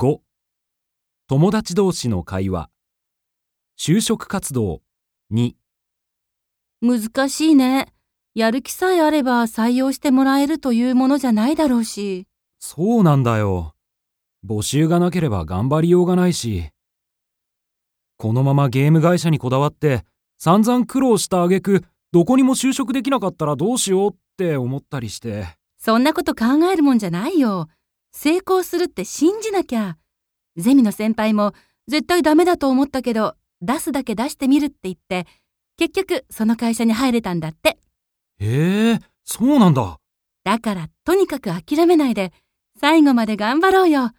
5友達同士の会話就職活動2難しいね。やる気さえあれば採用してもらえるというものじゃないだろうし。そうなんだよ。募集がなければ頑張りようがないし。このままゲーム会社にこだわって散々苦労した挙句どこにも就職できなかったらどうしようって思ったりして。そんなこと考えるもんじゃないよ。成功するって信じなきゃ。ゼミの先輩も絶対ダメだと思ったけど、出すだけ出してみるって言って、結局その会社に入れたんだって。へえ、そうなんだ。だからとにかく諦めないで、最後まで頑張ろうよ。